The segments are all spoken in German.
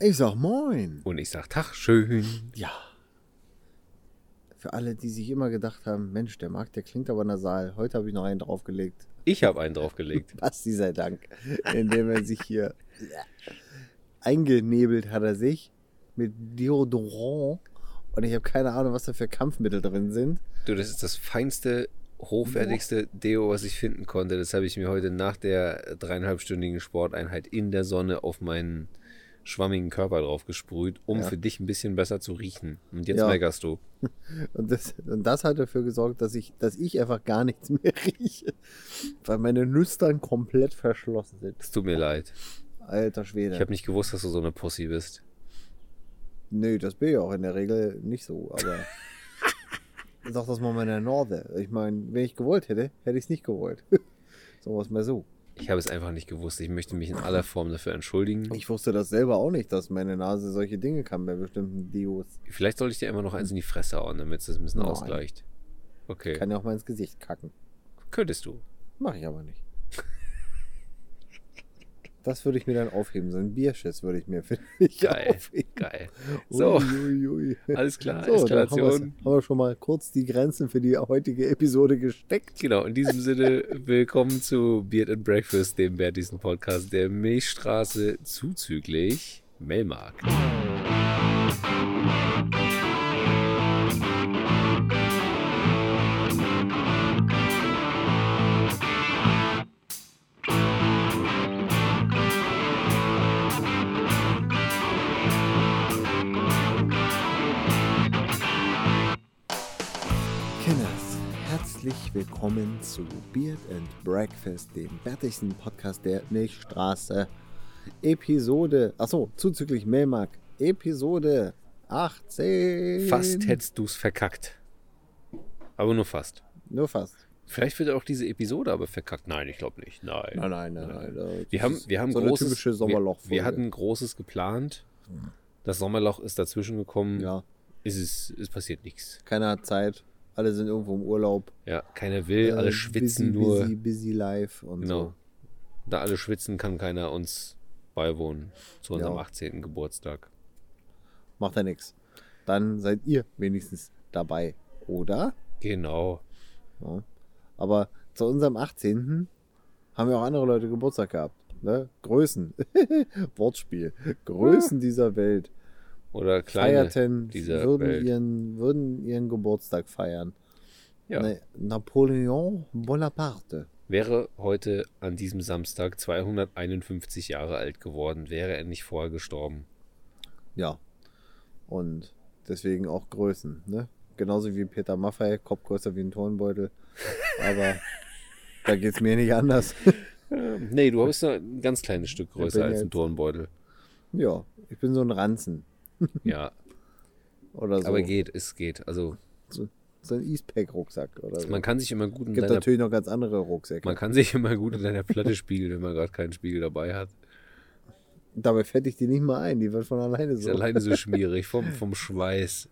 Ich sag Moin. Und ich sag Tag schön. Ja. Für alle, die sich immer gedacht haben, Mensch, der Markt, der klingt aber nasal. Heute habe ich noch einen draufgelegt. Ich habe einen draufgelegt. Basti sei Dank. Indem er sich hier eingenebelt hat er sich mit Deodorant. Und ich habe keine Ahnung, was da für Kampfmittel drin sind. Du, das ist das feinste, hochwertigste Deo, was ich finden konnte. Das habe ich mir heute nach der dreieinhalbstündigen Sporteinheit in der Sonne auf meinen schwammigen Körper drauf gesprüht, um Ja. für dich ein bisschen besser zu riechen. Und jetzt Ja. meckerst du. Und das, und das hat dafür gesorgt, dass ich, dass ich einfach gar nichts mehr rieche. Weil meine Nüstern komplett verschlossen sind. Es tut mir leid. Alter Schwede. Ich habe nicht gewusst, dass du so eine Pussy bist. Nö, das bin ich auch in der Regel nicht so, aber. Sag das mal meiner Norde. Ich meine, wenn ich gewollt hätte, hätte ich es nicht gewollt. Wir es mal so. Ich habe es einfach nicht gewusst. Ich möchte mich in aller Form dafür entschuldigen. Ich wusste das selber auch nicht, dass meine Nase solche Dinge kann bei bestimmten Deos. Vielleicht sollte ich dir immer noch eins in die Fresse hauen, damit es das ein bisschen Nein. ausgleicht. Okay. Kann ja auch mal ins Gesicht kacken. Könntest du. Mach ich aber nicht. Das würde ich mir dann aufheben. So ein Bierschiss würde ich mir dich Geil. aufheben. Geil. So, Ui, ui, ui. alles klar. So, dann haben, Eskalation. haben wir schon mal kurz die Grenzen für die heutige Episode gesteckt. Genau, in diesem Sinne, willkommen zu Beard and Breakfast, dem bärtigsten Podcast der Milchstraße zuzüglich Melmark. Herzlich willkommen zu Beard and Breakfast, dem bärtigsten Podcast der Milchstraße. Episode, achso, zuzüglich Melmark, Episode 18. Fast hättest du es verkackt. Aber nur fast. Nur fast. Vielleicht wird auch diese Episode aber verkackt. Nein, ich glaube nicht. Nein. Nein, nein, nein, nein. Wir haben, ist wir haben so großes, typische wir, wir hatten großes geplant. Das Sommerloch ist dazwischen gekommen. ja, Ist es, es passiert nichts. keiner hat Zeit. Alle sind irgendwo im Urlaub. Ja, keiner will, alle Äh, schwitzen busy, nur. Busy, busy life und Genau. Da alle schwitzen, kann keiner uns beiwohnen zu unserem Ja. 18. Geburtstag. so. Macht ja nichts. Dann seid ihr wenigstens dabei, oder? Genau. Ja. Aber zu unserem 18. haben ja auch andere Leute Geburtstag gehabt. Ne? Größen. Wortspiel. Größen dieser Welt. Oder kleine Feierten, dieser würden Welt. ihren, würden ihren Geburtstag feiern. Ja. Ne, Napoleon Bonaparte. Wäre heute an diesem Samstag 251 Jahre alt geworden, wäre er nicht vorher gestorben. Ja. Und deswegen auch Größen. Ne? Genauso wie Peter Maffei, Kopf größer wie ein Turnbeutel. Aber da geht es mir nicht anders. Nee, du bist ein ganz kleines Stück größer als ein Turnbeutel. ja, ich bin so ein Ranzen. Ja, Oder so. aber geht, es geht. Also So, so ein Eastpack-Rucksack oder so. man kann sich immer gut in gibt deiner, natürlich noch ganz andere Rucksäcke. man kann sich immer gut in deiner Platte spiegeln, wenn man gerade keinen Spiegel dabei hat. Dabei fette ich die nicht mal ein, die wird von alleine Ist so. alleine so schmierig vom, vom Schweiß.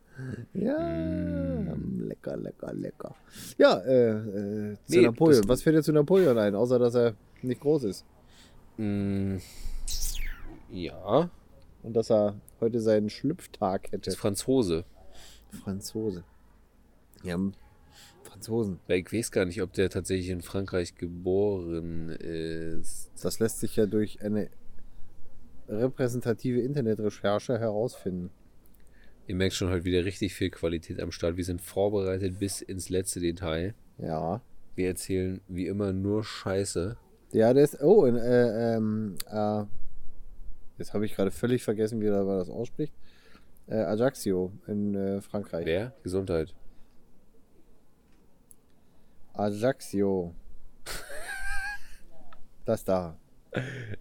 Ja, Mm. lecker, lecker, lecker. Ja, äh, äh, zu Nee, Napoleon. Was fällt dir zu Napoleon ein, außer dass er nicht groß ist? Mm, ja, Und dass er heute seinen Schlüpftag hätte. ist Franzose. Franzose. Ja, Franzosen. Weil ich weiß gar nicht, ob der tatsächlich in Frankreich geboren ist. Das lässt sich ja durch eine repräsentative Internetrecherche herausfinden. Ihr merkt schon heute wieder richtig viel Qualität am Start. Wir sind vorbereitet bis ins letzte Detail. Ja. Wir erzählen wie immer nur Scheiße. Ja, ist. Oh, in, äh, ähm, äh, jetzt habe ich gerade völlig vergessen, wie man das ausspricht. Äh, Ajaccio in äh, Frankreich. Wer? Gesundheit. Ajaccio. das da.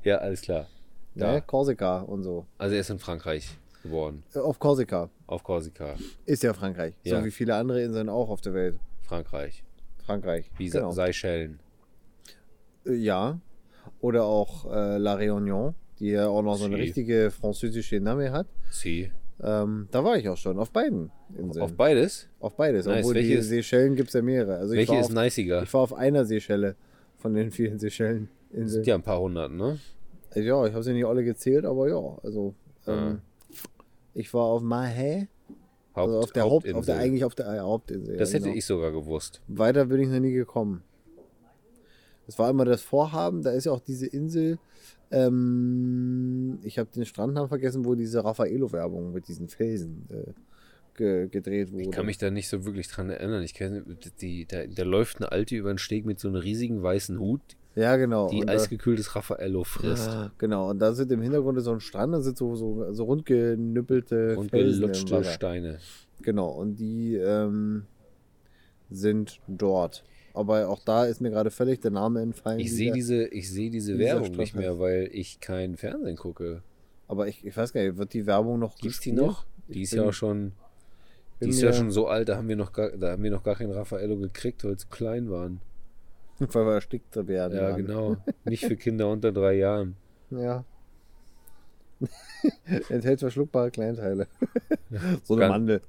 Ja, alles klar. Da. Ne? Korsika und so. Also er ist in Frankreich geboren. Äh, Auf Korsika. Auf Korsika. Ist ja Frankreich. Ja. So wie viele andere Inseln auch auf der Welt. Frankreich. Frankreich. Wie genau. Seychellen. Äh, Ja. Oder auch äh, La Réunion, die ja auch noch so eine richtige französische Name hat. Sie. Ähm, da war ich auch schon, auf beiden Inseln. Auf beides? Auf beides. Nice. Obwohl Welche die Seychellen gibt es ja mehrere. Also Welche ist auf, nicer? Ich war auf einer Seychelle von den vielen Seychellen-Inseln. Sind ja ein paar hundert, ne? Ja, ich habe sie nicht alle gezählt, aber ja. Also Ähm, Ich war auf Mahé, Haupt, also auf der Haupt, auf Hauptinsel. der eigentlich auf der äh, Hauptinsel. das ja, hätte genau. ich sogar gewusst. Weiter bin ich noch nie gekommen. Das war immer das Vorhaben, da ist ja auch diese Insel. Ähm, ich habe den Strandnamen vergessen, wo diese Raffaello-Werbung mit diesen Felsen äh, ge gedreht wurde. Ich kann mich da nicht so wirklich dran erinnern. Ich kenne die, da, da läuft eine Alte über den Steg mit so einem riesigen weißen Hut, ja, genau. die Und da- eisgekühltes Raffaello frisst. Ja, genau. Und da sind im Hintergrund so ein Strand, da sind so, so, so rundgenüppelte und Felsen gelutschte. Steine. Genau, und die ähm, sind dort. Aber auch da ist mir gerade völlig der Name entfallen. Ich sehe diese, ich sehe diese Werbung nicht mehr, weil ich kein Fernsehen gucke. Aber ich, ich weiß gar nicht, wird die Werbung noch Gibt's die noch? Die ist ja auch schon, die ist ja schon so alt, da haben wir noch gar, da haben wir noch gar kein Raffaello gekriegt, weil wir zu klein waren. Weil wir erstickt werden. Ja, waren. genau. Nicht für Kinder unter drei Jahren. Ja. Enthält verschluckbare Kleinteile. so eine Mandel.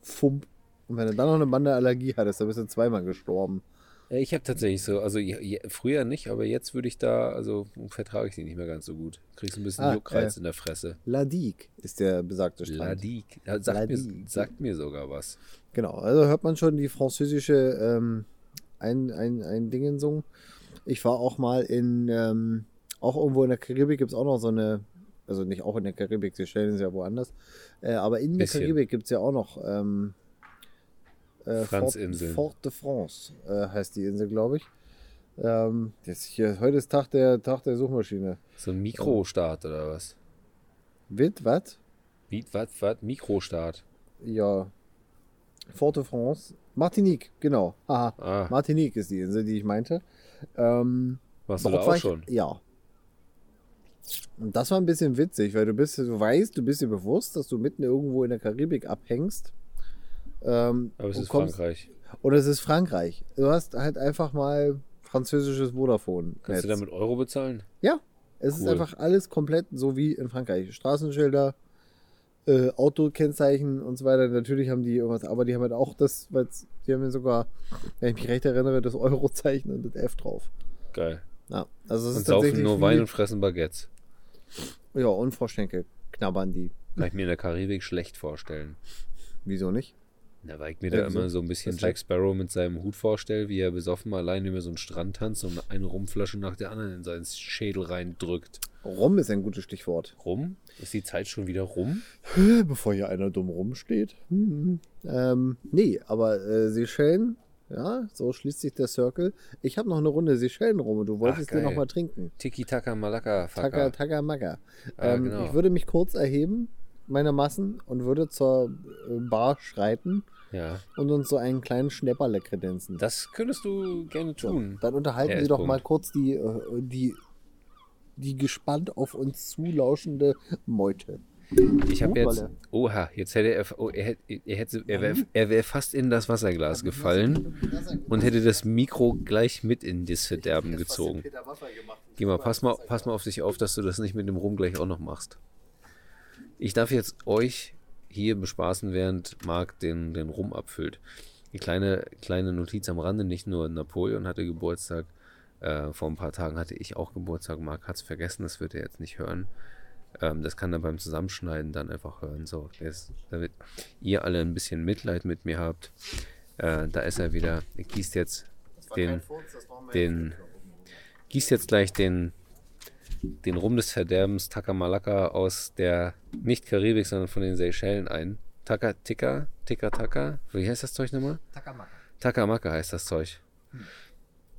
Fump. Und wenn du dann noch eine Mandelallergie hattest, dann bist du zweimal gestorben. Ja, Ich habe tatsächlich so, also je, früher nicht, aber jetzt würde ich da, also vertrage ich die nicht mehr ganz so gut. Kriegst ein bisschen Ah, Juckreiz äh, in der Fresse. Ladik ist der besagte Strand. Ladik. Sagt, mir, Ladik. sagt mir sogar was. Genau, also hört man schon die französische ähm, ein, ein, ein Dingensung. Ich war auch mal in, ähm, auch irgendwo in der Karibik gibt es auch noch so eine, also nicht auch in der Karibik, sie stellen es ja woanders, äh, aber in Bisschen. der Karibik gibt es ja auch noch ähm, äh, Fort, Franzinseln. Fort de France äh, heißt die Insel, glaube ich. Ähm, jetzt hier, heute ist Tag der, Tag der Suchmaschine. So ein Mikrostart oder was? Wit, was? Wie, was, was? Mikrostart. Ja. Fort de France. Martinique, genau. Haha. Ah, Martinique ist die Insel, die ich meinte. Ähm, warst du da war auch ich- schon? Ja. Und das war ein bisschen witzig, weil du bist, du weißt, du bist dir bewusst, dass du mitten irgendwo in der Karibik abhängst. Ähm, Aber es ist kommst- Frankreich. Und es ist Frankreich. Du hast halt einfach mal französisches Vodafone. Kannst du da mit Euro bezahlen? Ja, es ist Cool. einfach alles komplett so wie in Frankreich. Straßenschilder, äh, Autokennzeichen und so weiter. Natürlich haben die irgendwas, aber die haben halt auch das, weil die haben ja sogar, wenn ich mich recht erinnere, das Eurozeichen und das F drauf. Geil. Ja, also es Und ist saufen nur Wein und fressen Baguettes. Ja, und Froschschenkel knabbern die. Kann ich mir in der Karibik schlecht vorstellen. Wieso nicht? Na, weil ich mir Ja, da immer so ein bisschen Jack Sparrow mit seinem Hut vorstelle, wie er besoffen allein über so einen Strand tanzt und eine Rumflasche nach der anderen in seinen Schädel reindrückt. Rum ist ein gutes Stichwort. Rum? Ist die Zeit schon wieder rum? Bevor hier einer dumm rumsteht. Hm. Ähm, nee, aber äh, Seychellen, ja, so schließt sich der Circle. Ich habe noch eine Runde Seychellen rum und du wolltest Ach, dir noch mal trinken. Tiki Taka Malaka Taka, Faka. taka, maka. Ah, ähm, genau. Ich würde mich kurz erheben, meine Massen, und würde zur äh, Bar schreiten Ja. und uns so einen kleinen Schnäpperle kredenzen. Das könntest du gerne tun. Dann unterhalten Der Sie doch Punkt. mal kurz die, äh, die, die gespannt auf uns zulauschende Meute. Ich habe jetzt. Oha, jetzt hätte er. Oh, er er, hätte, er wäre er wär fast in das Wasserglas gefallen und hätte das Mikro gleich mit in das Verderben gezogen. Geh mal, pass mal, pass mal auf dich auf, dass du das nicht mit dem Rum gleich auch noch machst. Ich darf jetzt euch hier bespaßen, während Marc den, den Rum abfüllt. Die kleine, kleine Notiz am Rande, nicht nur Napoleon hatte Geburtstag, äh, vor ein paar Tagen hatte ich auch Geburtstag. Marc hat es vergessen, das wird er jetzt nicht hören. Ähm, das kann er beim Zusammenschneiden dann einfach hören. So, jetzt, damit ihr alle ein bisschen Mitleid mit mir habt. Äh, da ist er wieder. Er gießt jetzt den, den, gießt jetzt gleich den, den Rum des Verderbens Takamalaka aus der nicht Karibik, sondern von den Seychellen ein. Taka Tika, Tika Taka, wie heißt das Zeug nochmal? Takamaka. Takamaka heißt das Zeug.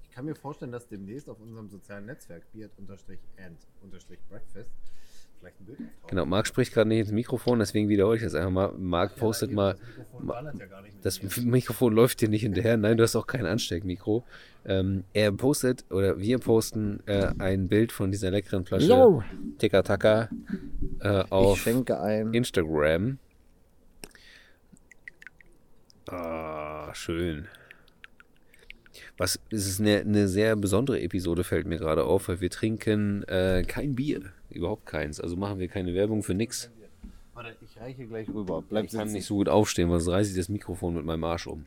Ich kann mir vorstellen, dass demnächst auf unserem sozialen Netzwerk beard-and-breakfast vielleicht ein Bild auftaucht. Genau, Marc spricht gerade nicht ins Mikrofon, deswegen wiederhole ich das einfach mal. Marc postet mal. Das Mikrofon läuft dir nicht hinterher. Nein, du hast auch kein Ansteckmikro. Ähm, er postet oder wir posten äh, ein Bild von dieser leckeren Flasche Jo. Tika Taka äh, Ich auf. Instagram. Ah, schön. Was, es ist eine, eine sehr besondere Episode, fällt mir gerade auf, weil wir trinken äh, kein Bier. Überhaupt keins. Also machen wir keine Werbung für nix. Warte, ich reiche gleich rüber. Bleib Ich kann sitzen. nicht so gut aufstehen, weil sonst reiße ich das Mikrofon mit meinem Arsch um.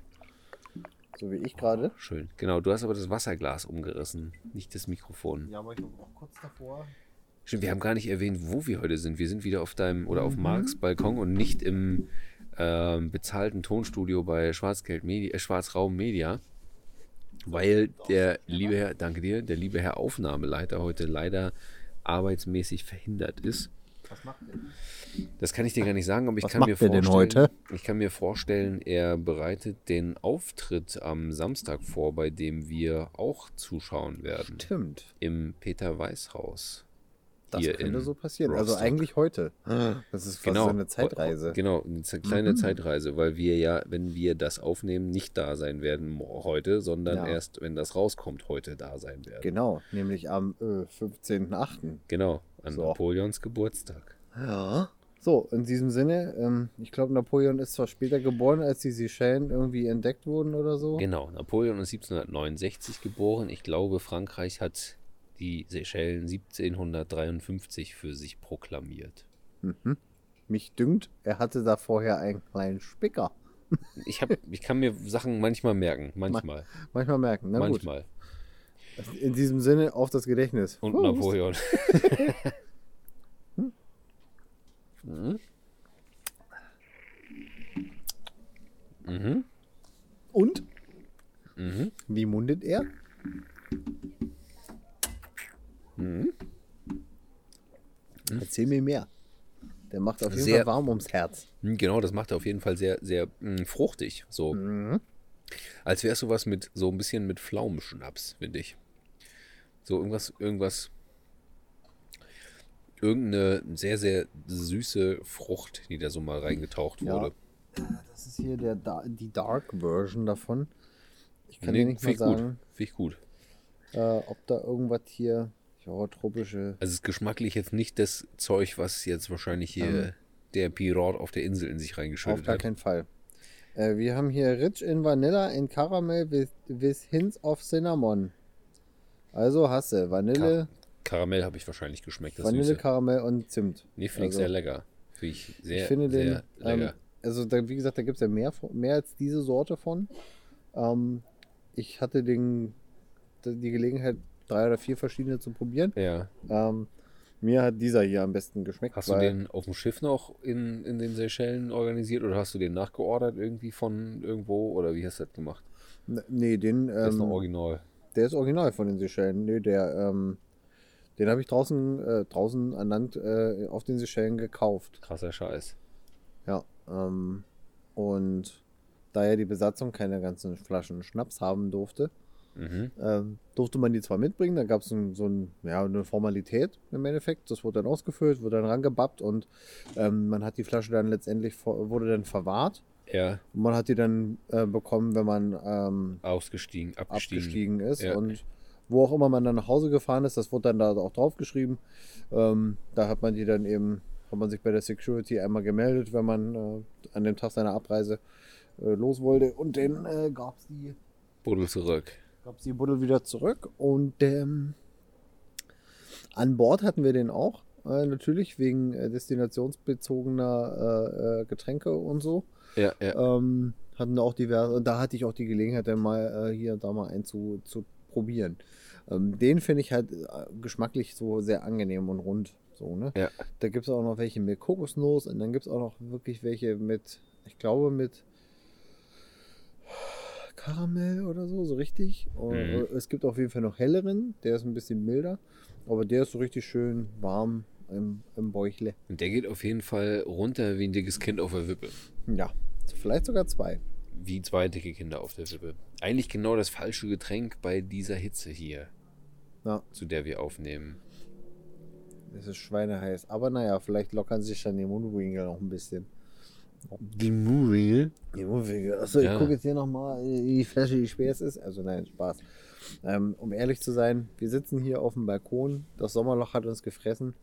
So wie ich gerade. Schön. Genau, du hast aber das Wasserglas umgerissen, nicht das Mikrofon. Ja, aber ich war auch kurz davor. Stimmt, wir haben gar nicht erwähnt, wo wir heute sind. Wir sind wieder auf deinem oder auf Marks Balkon und nicht im ähm, bezahlten Tonstudio bei Schwarzgeld Media, äh, Schwarzraum Media. Weil der liebe Herr, danke dir, der liebe Herr Aufnahmeleiter heute leider arbeitsmäßig verhindert ist. Was macht der? Das kann ich dir gar nicht sagen, aber ich Was kann macht mir vorstellen, heute? ich kann mir vorstellen, er bereitet den Auftritt am Samstag vor, bei dem wir auch zuschauen werden. Stimmt. Im Peter Weiß Haus. Das Hier könnte so passieren. Also Rostock. eigentlich heute. Das ist fast Genau. so eine Zeitreise. Genau, eine kleine Mhm. Zeitreise, weil wir ja, wenn wir das aufnehmen, nicht da sein werden heute, sondern Ja. erst, wenn das rauskommt, heute da sein werden. Genau, nämlich am äh, 15.8. Genau, an So. Napoleons Geburtstag. Ja. So, in diesem Sinne, ähm, ich glaube, Napoleon ist zwar später geboren, als die Seychellen irgendwie entdeckt wurden oder so. Genau, Napoleon ist 1769 geboren. Ich glaube, Frankreich hat die Seychellen 1753 für sich proklamiert. Mhm. Mich dünkt, er hatte da vorher einen kleinen Spicker. Ich, hab, ich kann mir Sachen manchmal merken, manchmal, Manchmal merken, na manchmal. gut. In diesem Sinne, auf das Gedächtnis. Und Prost. Napoleon. mhm. Mhm. Und? Mhm. Wie mundet er? Mhm. Erzähl mir mehr. Der macht auf jeden Sehr- Fall warm ums Herz. Hm, Genau, das macht er auf jeden Fall sehr, sehr mh, fruchtig. So, Mhm. als wäre es sowas mit, so ein bisschen mit Pflaumenschnaps, finde ich. So irgendwas, irgendwas, irgendeine sehr, sehr süße Frucht, die da so mal reingetaucht Ja. wurde. Das ist hier der, die Dark Version davon. Ich kann Nee, dir nicht mal gut. sagen, Finde ich gut. äh, ob da irgendwas hier, ja, tropische. Also es ist geschmacklich jetzt nicht das Zeug, was jetzt wahrscheinlich hier Ähm. der Pirat auf der Insel in sich Auf reingeschüttet gar hat. keinen Fall. Äh, wir haben hier Rich in Vanilla in Caramel with, with hints of Cinnamon. Also hast du Vanille, Karamell habe ich wahrscheinlich geschmeckt, das Vanille, Süße. Karamell und Zimt. Nee, finde ich also- sehr lecker. Finde ich sehr, ich finde den, sehr lecker. ähm, also da, wie gesagt, da gibt es ja mehr, mehr als diese Sorte von. Ähm, ich hatte den, die Gelegenheit, drei oder vier verschiedene zu probieren. ja. Ähm, mir hat dieser hier am besten geschmeckt. Hast du den auf dem Schiff noch in, in den Seychellen organisiert oder hast du den nachgeordert irgendwie von irgendwo oder wie hast du das gemacht? Nee, den, Der ist noch ähm, original. der ist original von den Seychellen. Nee, der, ähm, den habe ich draußen, äh, draußen an Land äh, auf den Seychellen gekauft. Krasser Scheiß. Ja. Ähm, und da ja die Besatzung keine ganzen Flaschen Schnaps haben durfte, Mhm. ähm, durfte man die zwar mitbringen, da gab es ein, so ein, ja, eine Formalität im Endeffekt. Das wurde dann ausgefüllt, wurde dann rangebappt und ähm, man hat die Flasche dann letztendlich, wurde dann verwahrt. Ja, Und man hat die dann äh, bekommen, wenn man ähm, ausgestiegen, abgestiegen. abgestiegen ist. Ja. Und wo auch immer man dann nach Hause gefahren ist, das wurde dann da auch draufgeschrieben. Ähm, da hat man die dann eben, hat man sich bei der Security einmal gemeldet, wenn man äh, an dem Tag seiner Abreise äh, los wollte. Und dann äh, gab es die, Buddel zurück. Gab's die Buddel wieder zurück. Und ähm, an Bord hatten wir den auch. Äh, natürlich wegen äh, destinationsbezogener äh, äh, Getränke und so. Ja, ja. Ähm, hatten auch diverse, da hatte ich auch die Gelegenheit, dann mal äh, hier und da mal einen zu, zu probieren. Ähm, den finde ich halt geschmacklich so sehr angenehm und rund. So, ne? Ja. Da gibt es auch noch welche mit Kokosnuss und dann gibt es auch noch wirklich welche mit, ich glaube, mit Karamell oder so, so richtig. Und, Mhm. Es gibt auf jeden Fall noch helleren, der ist ein bisschen milder, aber der ist so richtig schön warm im, im Bäuchle. Und der geht auf jeden Fall runter wie ein dickes Kind auf der Wippe. Ja, vielleicht sogar zwei. Wie zwei dicke Kinder auf der Wippe. Eigentlich genau das falsche Getränk bei dieser Hitze hier, Ja. zu der wir aufnehmen. Es ist schweineheiß. Aber naja, vielleicht lockern sich dann die Mundwinkel noch ein bisschen. Die Movie. Die Mundwinkel. Achso, Ja. ich gucke jetzt hier nochmal die Flasche, wie schwer es ist. Also nein, Spaß. Ähm, um ehrlich zu sein, wir sitzen hier auf dem Balkon. Das Sommerloch hat uns gefressen.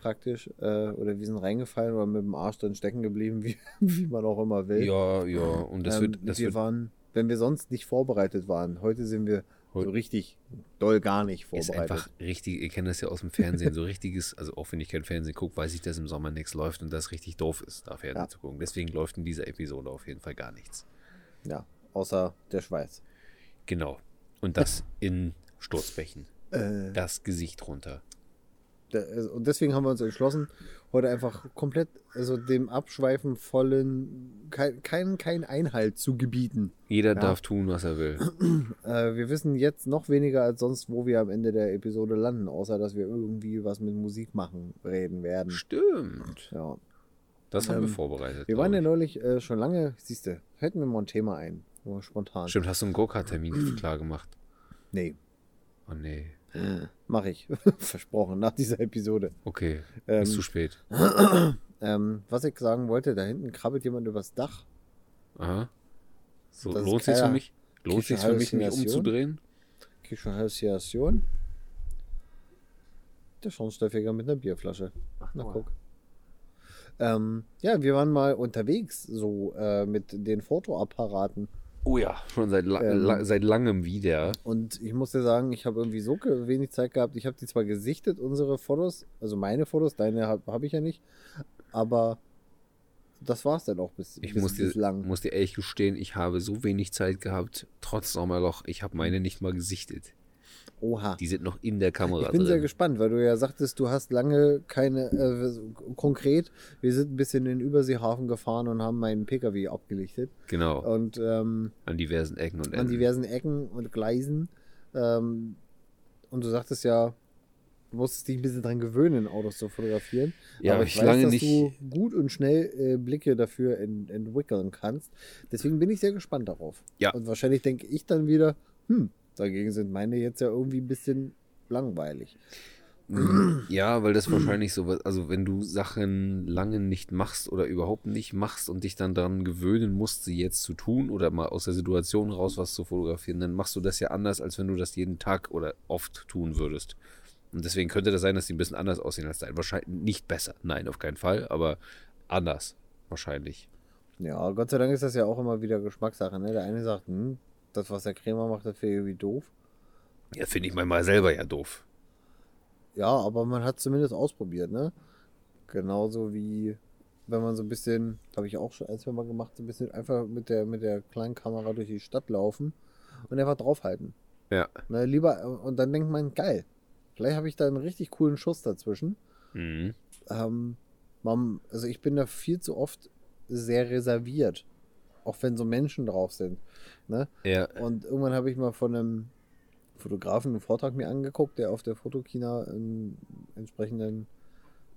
Praktisch. Äh, oder wir sind reingefallen oder mit dem Arsch drin stecken geblieben, wie, wie man auch immer will. Ja, ja. Und das ähm, wird, das wir wird waren, wenn wir sonst nicht vorbereitet waren, heute sind wir so richtig doll gar nicht ist vorbereitet. einfach richtig, ihr kennt das ja aus dem Fernsehen, so richtiges, also auch wenn ich kein Fernsehen gucke, weiß ich, dass im Sommer nichts läuft und das richtig doof ist, da Fernsehen Ja. zu gucken. Deswegen läuft in dieser Episode auf jeden Fall gar nichts. Ja, außer der Schweiß. Genau. Und das in Sturzbächen. Äh, Das Gesicht runter. Und deswegen haben wir uns entschlossen, heute einfach komplett, also dem Abschweifen vollen, kein, kein, kein Einhalt zu gebieten. Jeder ja. darf tun, was er will. Äh, wir wissen jetzt noch weniger als sonst, wo wir am Ende der Episode landen, außer dass wir irgendwie was mit Musik machen, reden werden. Stimmt. Ja. Das haben ähm, wir vorbereitet. Wir waren ja neulich äh, schon lange, siehst du, hätten wir mal ein Thema ein. Nur spontan. Stimmt, hast du einen Go-Kart-Termin klar gemacht? Nee. Oh nee. Mach ich. Versprochen, nach dieser Episode. Okay. Ähm, ist zu spät. ähm, was ich sagen wollte, da hinten krabbelt jemand übers Dach. Aha. So, das lohnt es für mich? Lohnt sich für mich, mich umzudrehen? Krieg schon Halluzination. Der Schornsteinfeger mit einer Bierflasche. Ach, Na guck. Ähm, ja, wir waren mal unterwegs, so äh, mit den Fotoapparaten. Oh ja, schon seit, la ähm, la seit langem wieder. Und ich muss dir sagen, ich habe irgendwie so wenig Zeit gehabt. Ich habe die zwar gesichtet, unsere Fotos, also meine Fotos, deine habe hab ich ja nicht, aber das war es dann auch bis, ich bis, muss dir, bislang. muss dir ehrlich gestehen, ich habe so wenig Zeit gehabt, trotz Sommerloch, ich habe meine nicht mal gesichtet. Oha. Die sind noch in der Kamera Ich bin drin. sehr gespannt, weil du ja sagtest, du hast lange keine, äh, konkret, wir sind ein bisschen in den Überseehafen gefahren und haben meinen Pkw abgelichtet. Genau. Und ähm, an diversen Ecken und Enden. An diversen Ecken und Gleisen. Ähm, und du sagtest ja, du musstest dich ein bisschen dran gewöhnen, Autos zu fotografieren. Ja, aber ich, ich weiß, lange dass nicht... du gut und schnell äh, Blicke dafür ent entwickeln kannst. Deswegen bin ich sehr gespannt darauf. Ja. Und wahrscheinlich denke ich dann wieder, hm, Dagegen sind meine jetzt ja irgendwie ein bisschen langweilig. Mm, ja, weil das wahrscheinlich so, also wenn du Sachen lange nicht machst oder überhaupt nicht machst und dich dann daran gewöhnen musst, sie jetzt zu tun oder mal aus der Situation raus was zu fotografieren, dann machst du das ja anders, als wenn du das jeden Tag oder oft tun würdest. Und deswegen könnte das sein, dass die ein bisschen anders aussehen als dein. Wahrscheinlich nicht besser, nein, auf keinen Fall, aber anders wahrscheinlich. Ja, Gott sei Dank ist das ja auch immer wieder Geschmackssache. Ne? Der eine sagt, hm, das, was der Krämer macht, das wäre irgendwie doof. Ja, finde ich manchmal selber ja doof. Ja, aber man hat zumindest ausprobiert, ne? Genauso wie wenn man so ein bisschen, habe ich auch schon ein, zwei Mal gemacht, so ein bisschen einfach mit der, mit der kleinen Kamera durch die Stadt laufen und einfach draufhalten. Ja. Na, lieber, und dann denkt man, geil, vielleicht habe ich da einen richtig coolen Schuss dazwischen. Mhm. Ähm, man, also ich bin da viel zu oft sehr reserviert. Auch wenn so Menschen drauf sind. Ne? Ja. Und irgendwann habe ich mal von einem Fotografen einen Vortrag mir angeguckt, der auf der Fotokina einen entsprechenden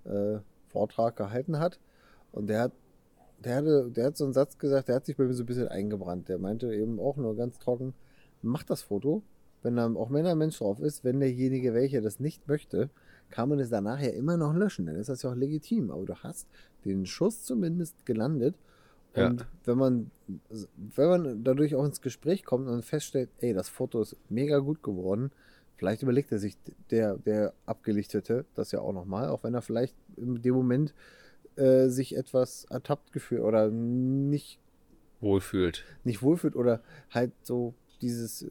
äh, Vortrag gehalten hat. Und der hat, der hatte, der hat so einen Satz gesagt, der hat sich bei mir so ein bisschen eingebrannt. Der meinte eben auch nur ganz trocken, mach das Foto, wenn da, auch wenn da ein Mensch drauf ist, wenn derjenige, welcher das nicht möchte, kann man es danach ja immer noch löschen. Dann ist das ja auch legitim. Aber du hast den Schuss zumindest gelandet und ja. wenn man, wenn man dadurch auch ins Gespräch kommt und feststellt, ey, das Foto ist mega gut geworden, vielleicht überlegt er sich der, der Abgelichtete das ja auch nochmal, auch wenn er vielleicht in dem Moment äh, sich etwas ertappt gefühlt oder nicht wohlfühlt. Nicht wohlfühlt oder halt so dieses,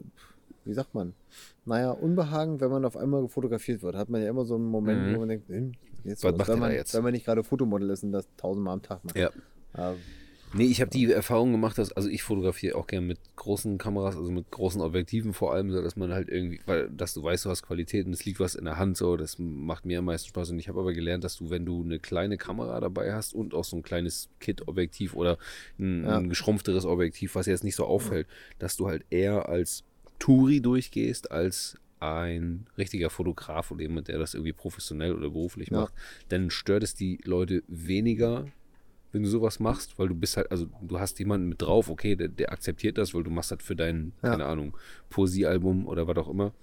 wie sagt man, naja, Unbehagen, wenn man auf einmal fotografiert wird, hat man ja immer so einen Moment, mhm. wo man denkt, hm, jetzt was, was macht wenn, man, jetzt? wenn man nicht gerade Fotomodel ist und das tausendmal am Tag macht. Ja. Ähm, Nee, ich habe die Erfahrung gemacht, dass, also ich fotografiere auch gerne mit großen Kameras, also mit großen Objektiven vor allem, so dass man halt irgendwie, weil, dass du weißt, du hast Qualität und es liegt was in der Hand, so, das macht mir am meisten Spaß. Und ich habe aber gelernt, dass du, wenn du eine kleine Kamera dabei hast und auch so ein kleines Kit-Objektiv oder ein, ja. ein, geschrumpfteres Objektiv, was jetzt nicht so auffällt, dass du halt eher als Touri durchgehst, als ein richtiger Fotograf oder jemand, der das irgendwie professionell oder beruflich ja. macht, dann stört es die Leute weniger, wenn du sowas machst, weil du bist halt, also du hast jemanden mit drauf, okay, der, der akzeptiert das, weil du machst das für dein, ja. keine Ahnung, Poesiealbum oder was auch immer.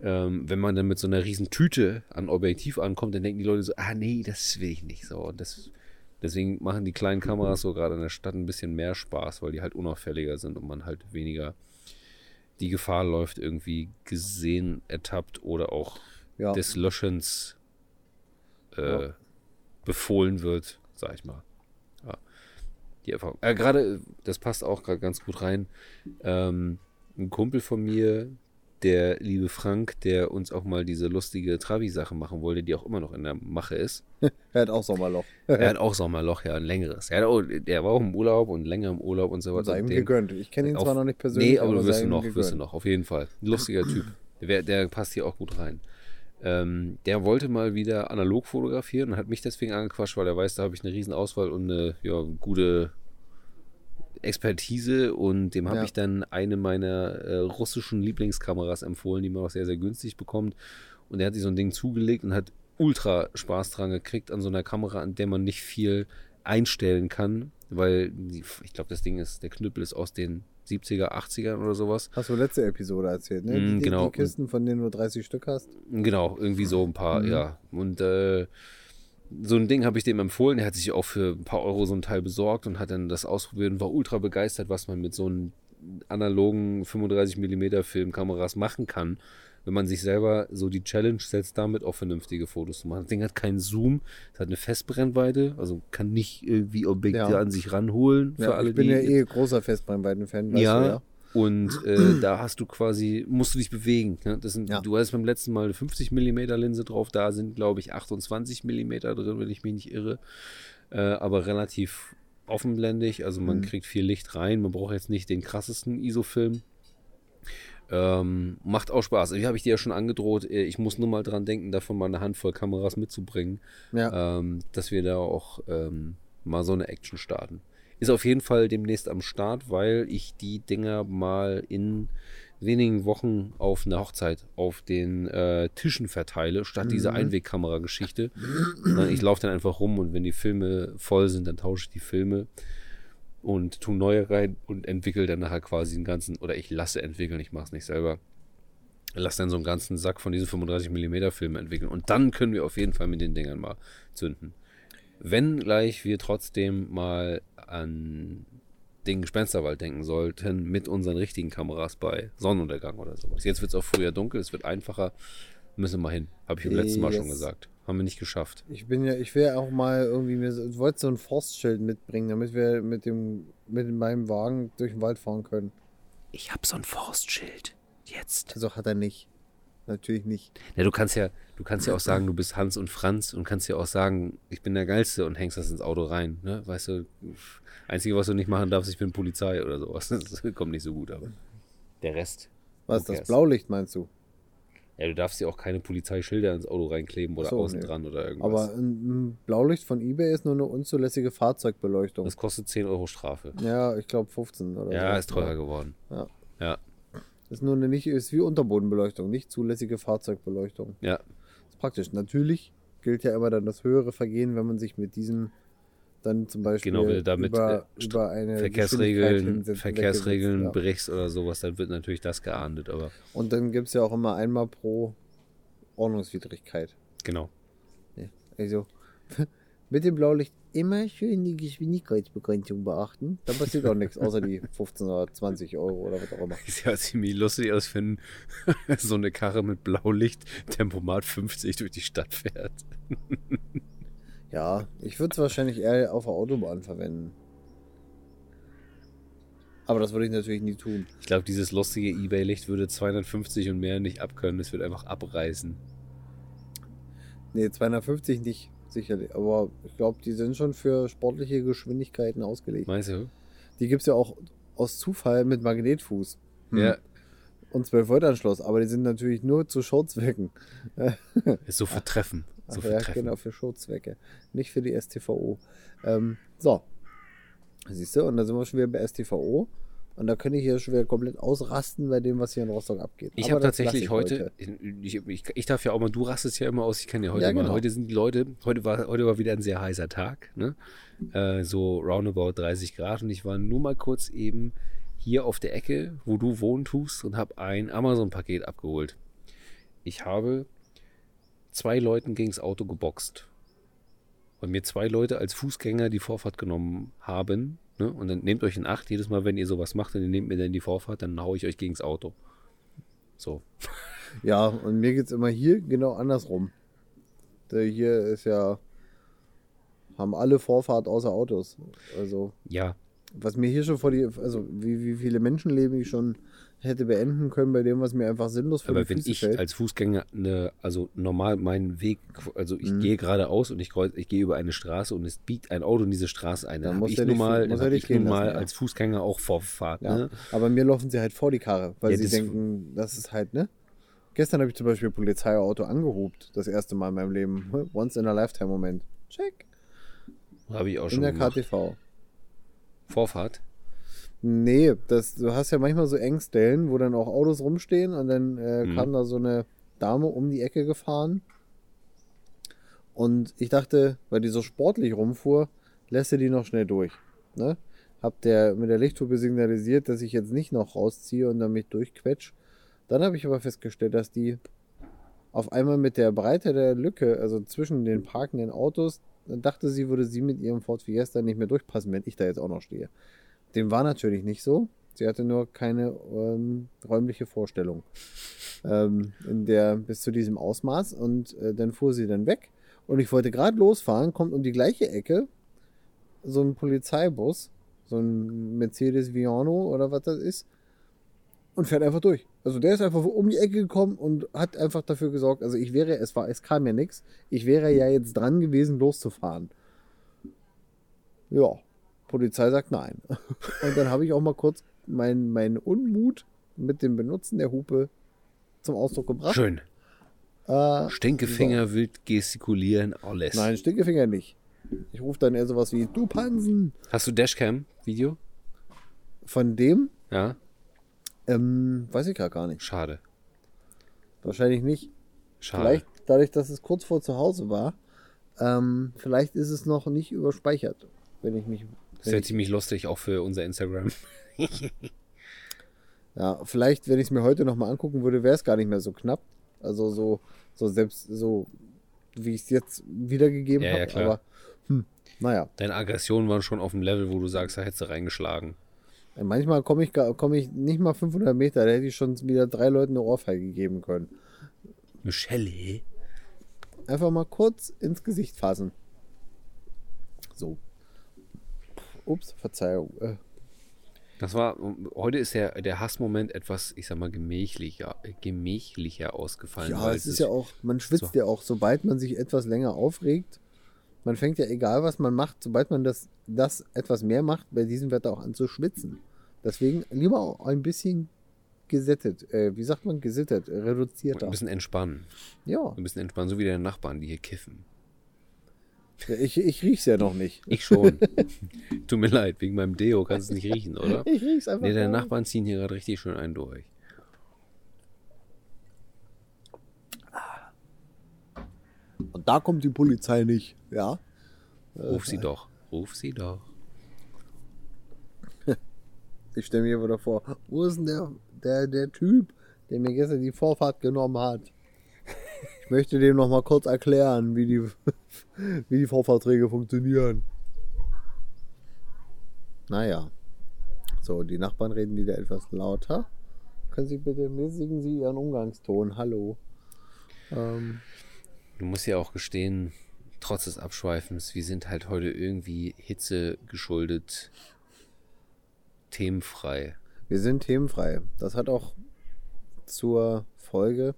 Ähm, wenn man dann mit so einer riesen Tüte an Objektiv ankommt, dann denken die Leute so, ah nee, das will ich nicht so. Und das, deswegen machen die kleinen Kameras so gerade in der Stadt ein bisschen mehr Spaß, weil die halt unauffälliger sind und man halt weniger die Gefahr läuft, irgendwie gesehen, ertappt oder auch ja. des Löschens äh, ja. befohlen wird, sag ich mal die Erfahrung. Äh, gerade, das passt auch gerade ganz gut rein. Ähm, ein Kumpel von mir, der liebe Frank, der uns auch mal diese lustige Travi-Sache machen wollte, die auch immer noch in der Mache ist. er hat auch Sommerloch. er hat auch Sommerloch, ja, ein längeres. Er, auch, der war auch im Urlaub und länger im Urlaub und so weiter. Sei ihm gegönnt. Ich kenne ihn zwar noch nicht persönlich. Nee, aber, aber du wirst ihn noch, wirst du noch, auf jeden Fall. Ein lustiger Typ. Der, der passt hier auch gut rein. Ähm, der wollte mal wieder analog fotografieren und hat mich deswegen angequatscht, weil er weiß, da habe ich eine riesen Auswahl und eine ja, gute Expertise und dem habe Ja. ich dann eine meiner äh, russischen Lieblingskameras empfohlen, die man auch sehr, sehr günstig bekommt. Und er hat sich so ein Ding zugelegt und hat ultra Spaß dran gekriegt an so einer Kamera, an der man nicht viel einstellen kann, weil die, ich glaube, das Ding ist, der Knüppel ist aus den 70er, 80ern oder sowas. Hast du letzte Episode erzählt, ne? Mm, die, genau. die Kisten, von denen du 30 Stück hast. Genau, irgendwie so ein paar, Mhm. ja. Und äh, so ein Ding habe ich dem empfohlen. Er hat sich auch für ein paar Euro so ein Teil besorgt und hat dann das ausprobiert und war ultra begeistert, was man mit so einem analogen 35mm Filmkameras machen kann, wenn man sich selber so die Challenge setzt, damit auch vernünftige Fotos zu machen. Das Ding hat keinen Zoom, es hat eine Festbrennweite, also kann nicht irgendwie Objekte Ja. an sich ranholen für Ja, alle, ich bin die ja eh großer Festbrennweiten-Fan. ja, du, ja. und äh, da hast du quasi, musst du dich bewegen. Ne? Das sind, Ja. Du hast beim letzten Mal eine 50 mm Linse drauf, da sind glaube ich 28 mm drin, wenn ich mich nicht irre. Äh, aber relativ offenblendig, also man Mhm. kriegt viel Licht rein, man braucht jetzt nicht den krassesten ISO-Film. Ähm, macht auch Spaß. Wie habe ich dir ja schon angedroht, äh, ich muss nur mal dran denken, davon mal eine Handvoll Kameras mitzubringen Ja. ähm, dass wir da auch ähm, mal so eine Action starten. Ist auf jeden Fall demnächst am Start, weil ich die Dinger mal in wenigen Wochen auf eine Hochzeit auf den äh, Tischen verteile, statt dieser Mhm. Einwegkamera-Geschichte. Na, ich laufe dann einfach rum und wenn die Filme voll sind, dann tausche ich die Filme und tue neue rein und entwickle dann nachher quasi einen ganzen, oder ich lasse entwickeln, ich mache es nicht selber. Lass dann so einen ganzen Sack von diesen 35mm Filmen entwickeln. Und dann können wir auf jeden Fall mit den Dingern mal zünden. Wenn gleich wir trotzdem mal an den Gespensterwald denken sollten, mit unseren richtigen Kameras bei Sonnenuntergang oder sowas. Jetzt wird es auch früher dunkel, es wird einfacher. Müssen wir mal hin. Habe ich beim letzten Mal schon gesagt. Haben wir nicht geschafft. Ich bin ja, ich will ja auch mal irgendwie mir, so- ich wollte so ein Forstschild mitbringen, damit wir mit dem, mit meinem Wagen durch den Wald fahren können. Ich habe so ein Forstschild. Jetzt. Also hat er nicht. Natürlich nicht. Ja, du kannst ja, du kannst ja auch sagen, du bist Hans und Franz und kannst ja auch sagen, ich bin der Geilste und hängst das ins Auto rein. Ne? Weißt du, einzige, was du nicht machen darfst, ich bin Polizei oder sowas. Das kommt nicht so gut, aber der Rest. Was, Who das? Blaulicht meinst du? Ja, du darfst ja auch keine Polizeischilder ins Auto reinkleben oder so, außen nee. dran oder irgendwas. Aber ein, ein Blaulicht von eBay ist nur eine unzulässige Fahrzeugbeleuchtung. das kostet 10 Euro Strafe. ja, ich glaube 15 oder Ja, so. ist teurer geworden. Ja. Ja, Ist nur eine nicht, ist wie Unterbodenbeleuchtung, nicht zulässige Fahrzeugbeleuchtung. ja. ist praktisch. Natürlich gilt ja immer dann das höhere Vergehen, wenn man sich mit diesem dann zum Beispiel Genau, wenn du damit, über, äh, über eine Verkehrsregeln, Verkehrsregeln ja. brichst oder sowas, dann wird natürlich das geahndet, aber Und dann gibt es ja auch immer einmal pro Ordnungswidrigkeit. genau. Also mit dem Blaulicht immer schön die Geschwindigkeitsbegrenzung beachten. Dann passiert auch nichts, außer die 15 oder 20 Euro oder was auch immer. Sieht ja ziemlich lustig aus, wenn so eine Karre mit Blaulicht Tempomat 50 durch die Stadt fährt. Ja, ich würde es wahrscheinlich eher auf der Autobahn verwenden. Aber das würde ich natürlich nie tun. Ich glaube, dieses lustige Ebay-Licht würde 250 und mehr nicht abkönnen. Es wird einfach abreißen. Nee, 250 nicht, sicherlich. Aber ich glaube, die sind schon für sportliche Geschwindigkeiten ausgelegt. Meinst du? Die gibt es ja auch aus Zufall mit Magnetfuß. Hm. Ja, Und 12 Volt Anschluss, aber die sind natürlich nur zu Showzwecken. ist so für Ach So für ja, Treffen. genau, für Showzwecke. Nicht für die STVO. Ähm, so. Siehst du, und da sind wir schon wieder bei STVO. Und da könnte ich hier schon wieder komplett ausrasten bei dem, was hier in Rostock abgeht. Ich habe tatsächlich ich heute, Ich, ich, ich darf ja auch mal, du rastest ja immer aus, ich kann ja heute Ja, mal. genau. Heute sind die Leute, heute war, heute war wieder ein sehr heißer Tag, ne? Äh, so roundabout 30 Grad und ich war nur mal kurz eben hier auf der Ecke, wo du wohnen tust und habe ein Amazon-Paket abgeholt. Ich habe zwei Leuten gegens Auto geboxt und mir zwei Leute als Fußgänger die Vorfahrt genommen haben. Ne? Und dann nehmt euch in Acht, jedes Mal, wenn ihr sowas macht und ihr nehmt mir dann die Vorfahrt, dann haue ich euch gegens Auto. So. Ja, und mir geht es immer hier genau andersrum. Der hier ist ja. Haben alle Vorfahrt außer Autos. Also, Ja, was mir hier schon vor die. Also, wie, wie viele Menschenleben ich schon hätte beenden können bei dem, was mir einfach sinnlos vor Aber wenn Füße ich fällt. als Fußgänger eine, also normal meinen Weg, also ich Mhm. gehe geradeaus und ich kreuz, ich gehe über eine Straße und es biegt ein Auto in diese Straße ein, Dann dann, habe muss ich nun mal, muss dann hab ich nun mal lassen, als Fußgänger auch Vorfahrt. Ja, Ne? aber mir laufen sie halt vor die Karre, weil Ja, sie das- denken, das ist halt, ne? Gestern habe ich zum Beispiel Polizeiauto angehobt. Das erste Mal in meinem Leben. Once in a Lifetime Moment. Check. Habe ich auch In schon der gemacht. KTV. Vorfahrt? Nee, das, du hast ja manchmal so Engstellen, wo dann auch Autos rumstehen und dann äh, Mhm. kam da so eine Dame um die Ecke gefahren. Und ich dachte, weil die so sportlich rumfuhr, lässt sie die noch schnell durch. Ne? Hab der mit der Lichthupe signalisiert, dass ich jetzt nicht noch rausziehe und dann mich durchquetsch. Dann habe ich aber festgestellt, dass die auf einmal mit der Breite der Lücke, also zwischen den parkenden Autos, dachte sie, würde sie mit ihrem Ford Fiesta nicht mehr durchpassen, wenn ich da jetzt auch noch stehe. Dem war natürlich nicht so. Sie hatte nur keine ähm, räumliche Vorstellung ähm, in der bis zu diesem Ausmaß und äh, dann fuhr sie dann weg und ich wollte gerade losfahren, kommt um die gleiche Ecke so ein Polizeibus, so ein Mercedes Viano oder was das ist und fährt einfach durch. Also der ist einfach um die Ecke gekommen und hat einfach dafür gesorgt, also ich wäre, es war, es kam ja nichts, ich wäre ja jetzt dran gewesen loszufahren. Ja, Polizei sagt nein. Und dann habe ich auch mal kurz meinen mein Unmut mit dem Benutzen der Hupe zum Ausdruck gebracht. Schön. Äh, Stinkefinger, wild gestikulieren, alles. nein, Stinkefinger nicht. Ich rufe dann eher sowas wie, du Pansen. Hast du Dashcam-Video? Von dem, Ja? ähm, weiß ich gerade gar nicht. Schade. Wahrscheinlich nicht. Schade. Vielleicht, dadurch, dass es kurz vor zu Hause war, ähm, vielleicht ist es noch nicht überspeichert, wenn ich mich. Das wäre ich, ziemlich lustig, auch für unser Instagram. ja, vielleicht, wenn ich es mir heute nochmal angucken würde, wäre es gar nicht mehr so knapp. Also so, so selbst so, wie ich es jetzt wiedergegeben Ja, habe. ja, klar. Aber hm, naja. Deine Aggressionen waren schon auf dem Level, wo du sagst, da hättest du reingeschlagen. Manchmal komme ich, komm ich nicht mal 500 Meter, da hätte ich schon wieder drei Leuten eine Ohrfeige geben können. Michelle? Einfach mal kurz ins Gesicht fassen. So. Ups, Verzeihung. Äh, Das war, heute ist der, der Hassmoment etwas, ich sag mal, gemächlicher, gemächlicher ausgefallen. Ja, es ist ja auch, man schwitzt so. ja auch, sobald man sich etwas länger aufregt. Man fängt ja, egal was man macht, sobald man das, das etwas mehr macht, bei diesem Wetter auch an zu schwitzen. Deswegen lieber auch ein bisschen gesättet, äh, wie sagt man, gesittet, reduzierter. ein bisschen entspannen. Ja, Ein bisschen entspannen, so wie deine Nachbarn, die hier kiffen. Ich, ich riech's ja noch nicht. Ich schon. Tut mir leid, wegen meinem Deo kannst du es nicht riechen, oder? Ich riech's einfach Nee, deine. Nachbarn ziehen hier gerade richtig schön einen durch. Und da kommt die Polizei nicht, ja. Ruf sie doch. Ruf sie doch. Ich stelle mir wieder vor, wo ist denn der, der, der Typ, der mir gestern die Vorfahrt genommen hat? Ich möchte dem noch mal kurz erklären, wie die, wie die Vorfahrträge funktionieren. Naja. So, die Nachbarn reden wieder etwas lauter. Können Sie bitte mäßigen Sie Ihren Umgangston? Hallo. Ähm, Du musst ja auch gestehen, trotz des Abschweifens, wir sind halt heute irgendwie Hitze geschuldet, themenfrei. wir sind themenfrei. Das hat auch zur Folge,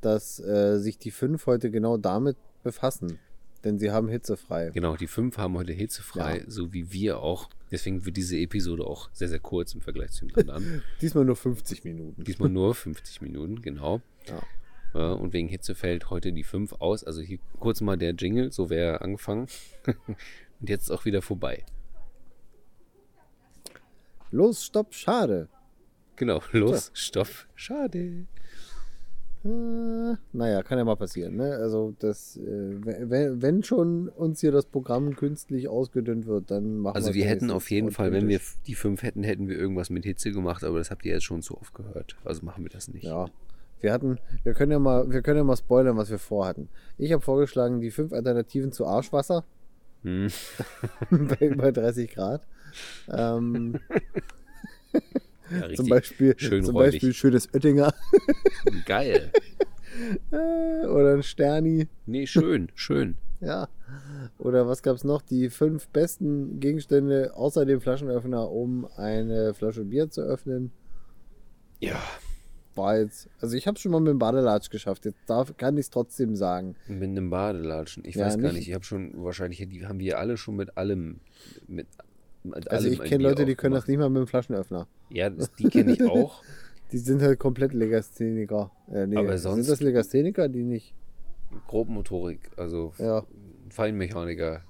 dass äh, sich die fünf heute genau damit befassen. Denn sie haben hitzefrei. Genau, die fünf haben heute hitzefrei, Ja. so wie wir auch. Deswegen wird diese Episode auch sehr, sehr kurz im Vergleich zu den anderen. Diesmal nur 50 Minuten. Diesmal nur 50 Minuten, genau. Ja. Und wegen Hitze fällt heute die 5 aus. Also hier kurz mal der Jingle, so wäre er angefangen. und jetzt ist auch wieder vorbei. Los, stopp, schade. Genau, los, stopp, schade. Äh, naja, kann ja mal passieren. Ne? Also, das, äh, wenn, wenn schon uns hier das Programm künstlich ausgedünnt wird, dann machen Also wir hätten auf jeden Fall, wenn wir die 5 hätten, hätten wir irgendwas mit Hitze gemacht, aber das habt ihr jetzt schon zu oft gehört. Also machen wir das nicht. Ja. Wir hatten, wir können ja mal, wir können ja mal spoilern, was wir vorhatten. Ich habe vorgeschlagen, die fünf Alternativen zu Arschwasser Hm. bei über 30 Grad. Ähm, Ja, zum Beispiel, schön zum. Beispiel schönes Oettinger Geil. äh, oder ein Sterni. Nee, schön, schön. Ja. Oder was gab's noch? Die fünf besten Gegenstände außer dem Flaschenöffner, um eine Flasche Bier zu öffnen. Ja, War jetzt, also ich habe schon mal mit dem Badelatsch geschafft. Jetzt darf, kann ich es trotzdem sagen. mit einem Badelatschen. Ich Ja, weiß gar nicht- nicht, ich habe schon, wahrscheinlich die haben wir alle schon mit allem, mit Also ich kenne Leute, die können das nicht mal mit dem Flaschenöffner. Ja, die kenne ich auch. Die sind halt komplett Legastheniker. Äh, nee, Aber sonst- sind das Legastheniker, die nicht? Grobmotorik, also Ja. Feinmechaniker.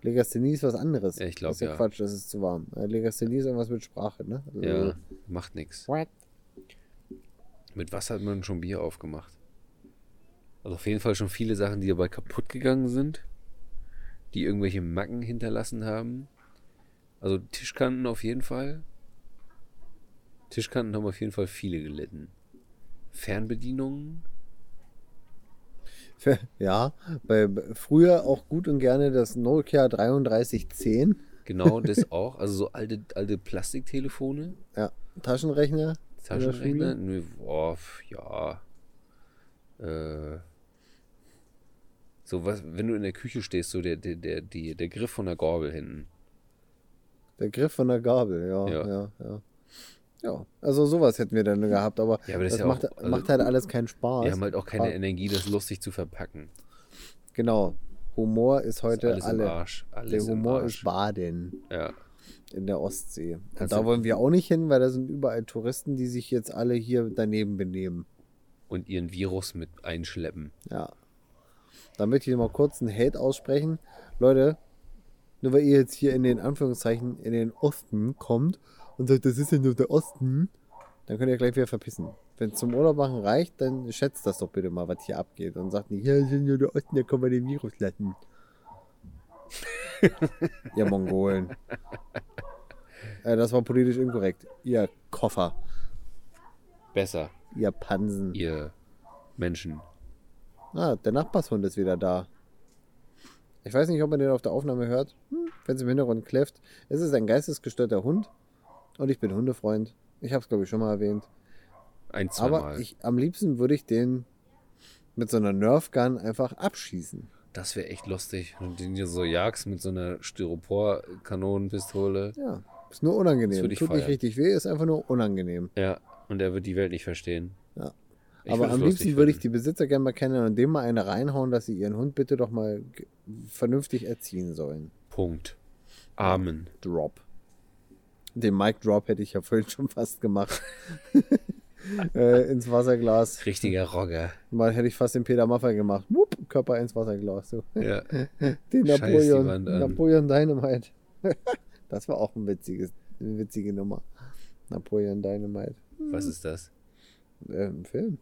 Legasthenie ist was anderes. Ja, ich glaub, das ist ja. Quatsch, das ist zu warm. Äh, Legasthenie ist irgendwas mit Sprache, ne? Also, Ja, macht nichts. Mit was hat man schon Bier aufgemacht? Also auf jeden Fall schon viele Sachen, die dabei kaputt gegangen sind, die irgendwelche Macken hinterlassen haben. Also Tischkanten auf jeden Fall. Tischkanten haben auf jeden Fall viele gelitten. Fernbedienungen, Ja, bei, früher auch gut und gerne das Nokia 3310. genau das auch. Also so alte, alte Plastiktelefone, Ja, Taschenrechner. der Taschenrechner. Nö, boah, ja. Äh, so was, wenn du in der Küche stehst, so der, der, der, die, der Griff von der Gabel hinten. Der Griff von der Gabel, ja, ja, Ja. ja. ja. also sowas hätten wir dann gehabt, aber, Ja, aber das das, ist macht, auch- also- macht halt alles keinen Spaß. Wir haben halt auch keine Ah, Energie, das lustig zu verpacken. Genau. Humor ist Ist heute alles im alle. Arsch. Alles Der Humor im ist Arsch. Baden Ja. in der Ostsee. Und Kannst da du- wollen wir auch nicht hin, weil da sind überall Touristen, die sich jetzt alle hier daneben benehmen. Und ihren Virus mit einschleppen. Ja. Da möchte ich mal kurz einen Hate aussprechen. Leute, nur weil ihr jetzt hier in den Anführungszeichen in den Osten kommt und sagt, das ist ja nur der Osten, dann könnt ihr gleich wieder verpissen. Wenn es zum Urlaub machen reicht, dann schätzt das doch bitte mal, was hier abgeht. Und sagt nicht, ja, das ist nur der Osten, da kann man den Virus lassen. ihr Mongolen. Äh, das war politisch inkorrekt. Ihr Koffer. Besser, Ihr Pansen. ihr Menschen. Ah, der Nachbarshund ist wieder da. Ich weiß nicht, ob man den auf der Aufnahme hört. Hm, Wenn es im Hintergrund kläfft. Es ist ein geistesgestörter Hund. Und ich bin Hundefreund. Ich habe es, glaube ich, schon mal erwähnt. Ein, zwei Aber Mal. ich, am liebsten würde ich den mit so einer Nerfgun einfach abschießen. Das wäre echt lustig. Und den hier so jagst mit so einer Styropor-Kanonenpistole. Ja, ist nur unangenehm. Das würde ich Tut nicht feiern. richtig weh, ist einfach nur unangenehm. Ja, und er wird die Welt nicht verstehen. Ja. Ich Aber würd am lustig liebsten würde ich finden. die Besitzer gerne mal kennen und dem mal eine reinhauen, dass sie ihren Hund bitte doch mal ge- vernünftig erziehen sollen. Punkt. Amen. Drop. Den Mic Drop hätte ich ja vorhin schon fast gemacht. äh, ins Wasserglas. Richtiger Rogger. Mal hätte ich fast den Peter Maffay gemacht. Wupp, Körper ins Wasserglas. So. Ja. Den Napoleon. Napoleon Dynamite. das war auch ein witziges, eine witzige Nummer. Napoleon Dynamite. Was ist das? Äh, ein Film.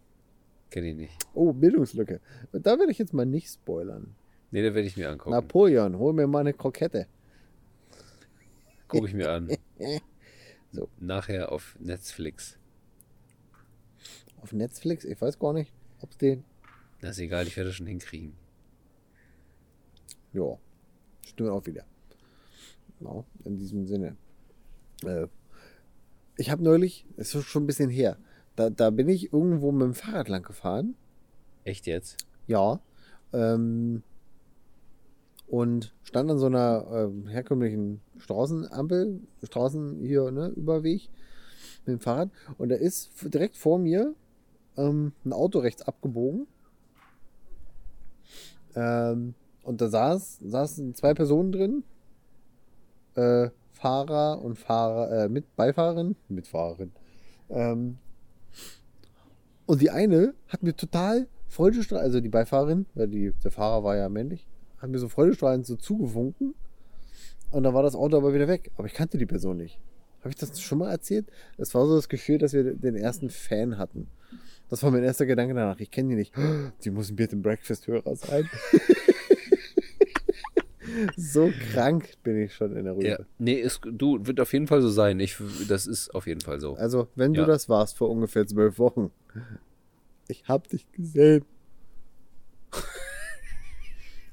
Kenn ich nicht. Oh, Bildungslücke. Da werde ich jetzt mal nicht spoilern. Nee, da werde ich mir angucken. Napoleon, hol mir mal eine Krokette. Gucke ich mir an. So. Nachher auf Netflix. Auf Netflix, ich weiß gar nicht, ob es den. Das ist egal, ich werde das schon hinkriegen. Ja, stimmt auch wieder. Genau, in diesem Sinne. Äh, ich habe neulich, es ist schon ein bisschen her, da, da bin ich irgendwo mit dem Fahrrad lang gefahren. Echt jetzt? Ja. Ähm, und stand an so einer ähm, herkömmlichen Straßenampel, Straßen hier, ne, Überweg mit dem Fahrrad. Und da ist direkt vor mir ähm, ein Auto rechts abgebogen. Ähm, und da saß, saßen zwei Personen drin. Äh, Fahrer und Fahrer, äh, mit Beifahrerin, Mitfahrerin. Ähm, und die eine hat mir total freudestrahlend, also die Beifahrerin, weil die, der Fahrer war ja männlich, hat mir so freudestrahlend so zugewunken. Und dann war das Auto aber wieder weg. Aber ich kannte die Person nicht. Habe ich das schon mal erzählt? Es war so das Gefühl, dass wir den ersten Fan hatten. Das war mein erster Gedanke danach. Ich kenne die nicht. Die muss ein Bed and Breakfast-Hörer sein. so krank bin ich schon in der Rübe. Ja. Nee, ist, du, wird auf jeden Fall so sein. Ich, das ist auf jeden Fall so. Also, wenn du Ja. das warst vor ungefähr zwölf Wochen, ich hab dich gesehen.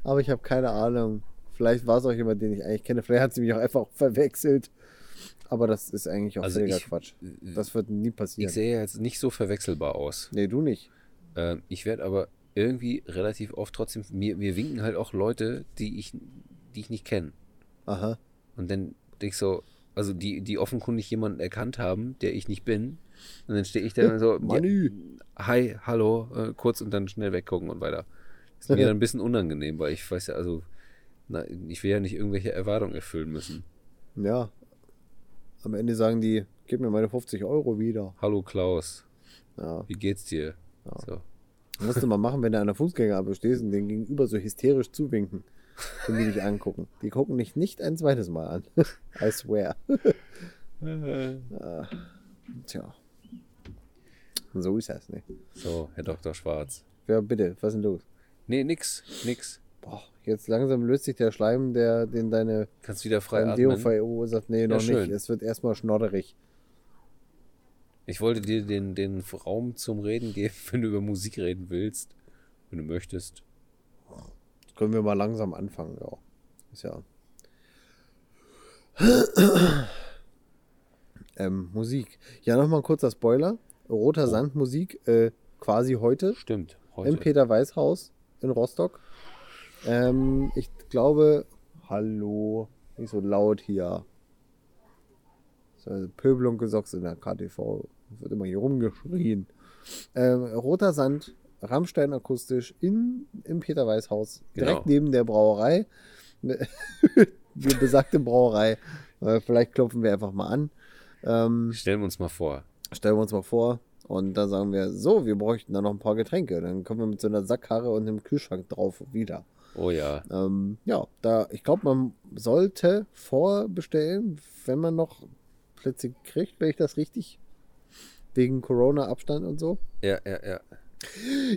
Aber ich habe keine Ahnung. Vielleicht war es auch jemand, den ich eigentlich kenne. Vielleicht hat sie mich auch einfach verwechselt. Aber das ist eigentlich auch Also völliger Quatsch. Das wird nie passieren. Ich sehe jetzt nicht so verwechselbar aus. nee, du nicht. Ähm, ich werde aber irgendwie relativ oft trotzdem, mir, mir winken halt auch Leute, die ich, die ich nicht kenne. Aha. Und dann denke ich so, also die, die offenkundig jemanden erkannt haben, der ich nicht bin. Und dann stehe ich da so, ja, hi, hallo, äh, kurz und dann schnell weggucken und weiter. Ist mir dann ein bisschen unangenehm, weil ich weiß ja, also, na, ich will ja nicht irgendwelche Erwartungen erfüllen müssen. Ja. Am Ende sagen die, gib mir meine 50 Euro wieder. Hallo Klaus. Ja. Wie geht's dir? So. Musst du mal machen, wenn du an der Fußgängerampel stehst und den gegenüber so hysterisch zuwinken. Wenn die dich angucken. Die gucken dich nicht ein zweites Mal an. I swear. Ah, Tja. So ist das, ne? So, Herr Dr. Schwarz. Ja, bitte, was ist denn los? Nee, nix, nix. Boah, jetzt langsam löst sich der Schleim, der den deine Kannst wieder frei dein Deo atmen. verursacht. Nee, noch schön. nicht. Es wird erstmal schnodderig. Ich wollte dir den, den Raum zum Reden geben, wenn du über Musik reden willst. Wenn du möchtest. Jetzt können wir mal langsam anfangen, ja. Ist ja. ähm, Musik. Ja, nochmal ein kurzer Spoiler. Roter Sand Musik, äh, quasi heute. Stimmt. Heute. Im Peter Weiß Haus in Rostock. Ähm, ich glaube, hallo, nicht so laut hier. So, also Pöbel und Gesocks in der KTV. Wird immer hier rumgeschrien. Ähm, Roter Sand, Rammstein akustisch in, im Peter Weiß Haus. Direkt Genau. neben der Brauerei. Die besagte Brauerei. Äh, vielleicht klopfen wir einfach mal an. Ähm, Stellen wir uns mal vor. stellen wir uns mal vor und dann sagen wir, so, wir bräuchten da noch ein paar Getränke. Dann kommen wir mit so einer Sackkarre und einem Kühlschrank drauf wieder. Oh ja. Ähm, ja, da, ich glaube, man sollte vorbestellen, wenn man noch Plätze kriegt, wenn ich das richtig, wegen Corona-Abstand und so. Ja, ja, ja.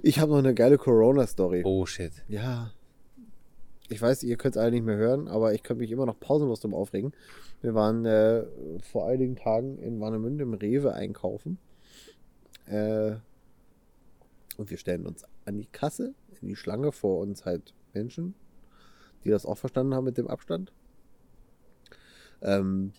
Ich habe noch eine geile Corona-Story. Oh shit. Ja. Ich weiß, ihr könnt es alle nicht mehr hören, aber ich könnte mich immer noch pausenlos drum aufregen. Wir waren äh, vor einigen Tagen in Warnemünde im Rewe einkaufen. Äh, und wir stellen uns an die Kasse, in die Schlange vor uns halt Menschen, die das auch verstanden haben mit dem Abstand. Ähm,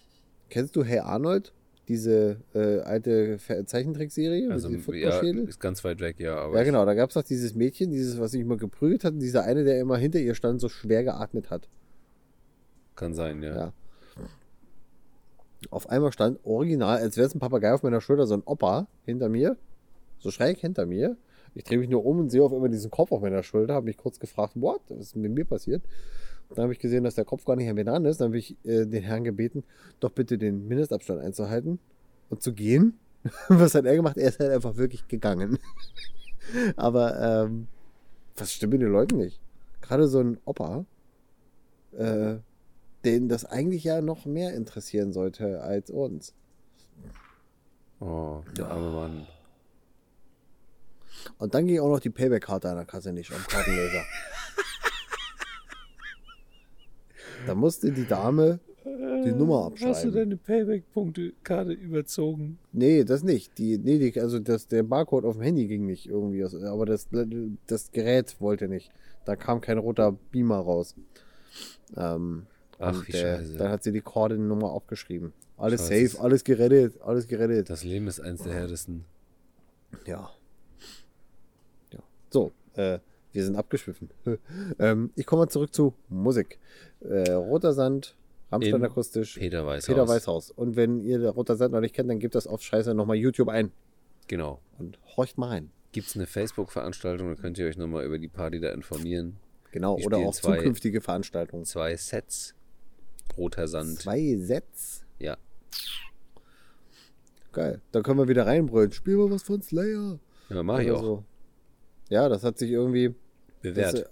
kennst du Hey Arnold? Diese äh, alte Zeichentrickserie Also, mit ja, ist ganz weit weg, ja. Aber Ja, genau, da gab es doch dieses Mädchen, dieses, was sich immer geprügelt hat, und dieser eine, der immer hinter ihr stand, so schwer geatmet hat. Kann sein, ja. Ja. Auf einmal stand original, als wäre es ein Papagei auf meiner Schulter, so ein Opa hinter mir, so schräg hinter mir. Ich drehe mich nur um und sehe auf einmal diesen Kopf auf meiner Schulter, habe mich kurz gefragt, what, was ist mit mir passiert? Dann habe ich gesehen, dass der Kopf gar nicht an mir dran ist. Dann habe ich äh, den Herrn gebeten, doch bitte den Mindestabstand einzuhalten und zu gehen. Was hat er gemacht? Er ist halt einfach wirklich gegangen. Aber ähm, was stimmt mit den Leuten nicht? Gerade so ein Opa, äh, den das eigentlich ja noch mehr interessieren sollte als uns. Oh, der arme Mann. Und dann ging auch noch die Payback-Karte an der Kasse nicht am Kartenleser. da musste die Dame die Nummer Hast du abschreiben. deine Payback-Punkte-Karte überzogen? Nee, das nicht. Die, nee, die, also das, der Barcode auf dem Handy ging nicht irgendwie. aus- Aber das, das Gerät wollte nicht. Da kam kein roter Beamer raus. Ähm, Ach, und, wie äh, scheiße. Dann hat sie die Kordennummer aufgeschrieben. Alles Scheiße. safe, alles gerettet, alles gerettet. Das Leben ist eins der härtesten. Ja. Ja. So, äh, wir sind abgeschwiffen. ähm, ich komme mal zurück zu Musik. Äh, Roter Sand, Rammstein akustisch, Peter Weißhaus. Peter Weißhaus. Und wenn ihr Roter Sand noch nicht kennt, dann gebt das auf Scheiße nochmal YouTube ein Genau. und horcht mal rein. Gibt es eine Facebook-Veranstaltung, da könnt ihr euch nochmal über die Party da informieren. Genau, Die oder auch zwei- zukünftige Veranstaltungen. Zwei Sets. Roter Sand. Zwei Sets. Ja. Geil. Dann können wir wieder reinbrüllen. Spiel mal was von Slayer. Ja, mach ich auch. so. Ja, das hat sich irgendwie. Bewährt. Das, äh,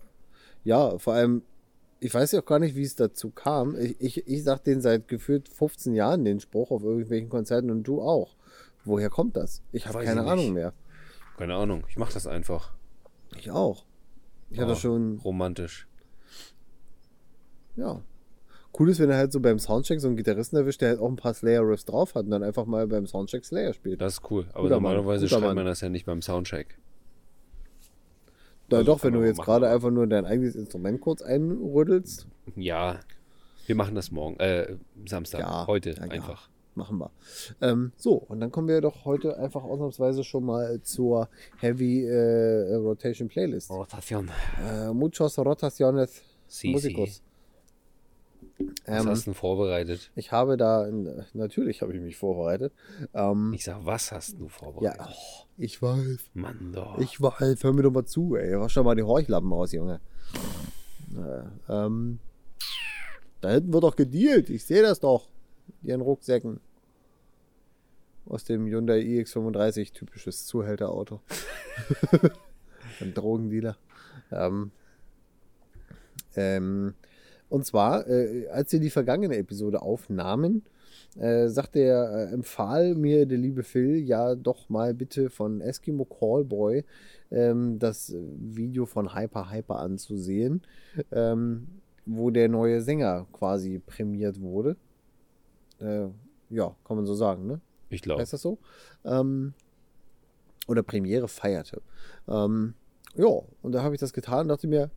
ja, vor allem, ich weiß ja auch gar nicht, wie es dazu kam. Ich, ich, ich sag den seit gefühlt 15 Jahren den Spruch auf irgendwelchen Konzerten und du auch. Woher kommt das? Ich habe keine ich Ahnung mehr. Keine Ahnung, ich mach das einfach. Ich auch. Ich hatte Oh, schon, Romantisch. ja. Cool ist, wenn er halt so beim Soundcheck so einen Gitarristen erwischt, der halt auch ein paar Slayer-Riffs drauf hat und dann einfach mal beim Soundcheck Slayer spielt. Das ist cool. Aber Guter Mann, normalerweise guter schreibt Mann. man das ja nicht beim Soundcheck. Na also doch, wenn du jetzt gerade einfach nur dein eigenes Instrument kurz einrüttelst, Ja. Wir machen das morgen. Äh, Samstag. Ja, Heute ja, ja. einfach. machen wir. Ähm, so, und dann kommen wir doch heute einfach ausnahmsweise schon mal zur Heavy äh, Rotation Playlist. Rotation. Äh, muchos rotaciones Si, musicos. Was Ähm, hast du denn vorbereitet? ich habe da, natürlich habe ich mich vorbereitet. Ähm, Ich sag, was hast du ja, vorbereitet? oh, ich weiß. Mann doch. Ich weiß, hör mir doch mal zu, ey. Wasch doch mal die Horchlappen aus, Junge. Äh, ähm, da hinten wird doch gedealt. Ich sehe das doch. Ihren Rucksäcken. aus dem Hyundai iX35, typisches Zuhälterauto. Ein Drogendealer. Ähm, ähm, und zwar, äh, als wir die vergangene Episode aufnahmen, äh, sagte er, äh, empfahl mir der liebe Phil, ja doch mal bitte von Eskimo Callboy ähm, das Video von Hyper Hyper anzusehen, ähm, wo der neue Sänger quasi prämiert wurde. Äh, ja, kann man so sagen, ne? Ich glaube. Heißt das so? Ähm, oder Premiere feierte. Ähm, ja, und da habe ich das getan und dachte mir,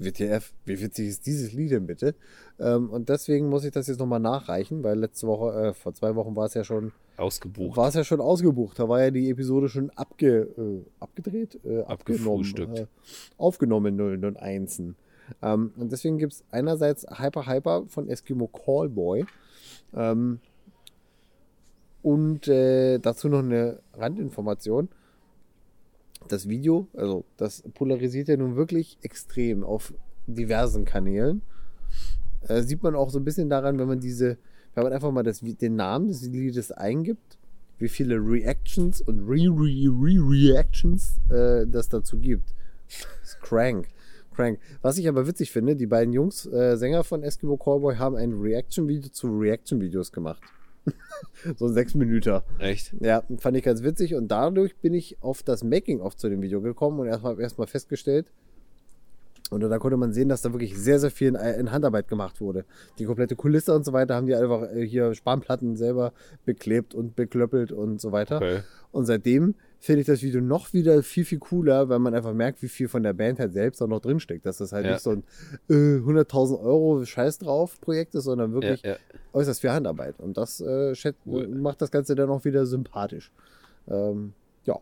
WTF, wie witzig ist dieses Lied denn bitte? Ähm, und deswegen muss ich das jetzt nochmal nachreichen, weil letzte Woche, äh, vor zwei Wochen war es ja schon ausgebucht. War es ja schon ausgebucht. Da war ja die Episode schon abge, äh, abgedreht, äh, abgenommen, äh, aufgenommen 001. Ähm, und deswegen gibt es einerseits Hyper Hyper von Eskimo Callboy. Ähm, und äh, dazu noch eine Randinformation das Video, also das polarisiert ja nun wirklich extrem auf diversen Kanälen. Äh, sieht man auch so ein bisschen daran, wenn man diese, wenn man einfach mal das, den Namen des Liedes eingibt, wie viele Reactions und Re-Re-Re-Reactions äh, das dazu gibt. Das ist crank. Crank. Was ich aber witzig finde, die beiden Jungs, äh, Sänger von Eskimo Cowboy, haben ein Reaction-Video zu Reaction-Videos gemacht. so ein sechs Minuten. Echt? Ja, fand ich ganz witzig und dadurch bin ich auf das Making-of zu dem Video gekommen und erstmal erst festgestellt, und da konnte man sehen, dass da wirklich sehr, sehr viel in, in, Handarbeit gemacht wurde. Die komplette Kulisse und so weiter haben die einfach äh, hier Spanplatten selber beklebt und beklöppelt und so weiter. Okay. Und seitdem finde ich das Video noch wieder viel, viel cooler, weil man einfach merkt, wie viel von der Band halt selbst auch noch drinsteckt. Dass das halt ja. nicht so ein äh, 100.000 Euro Scheiß drauf Projekt ist, sondern wirklich ja, ja. äußerst viel Handarbeit. Und das äh, cool. macht das Ganze dann auch wieder sympathisch. Ähm, ja.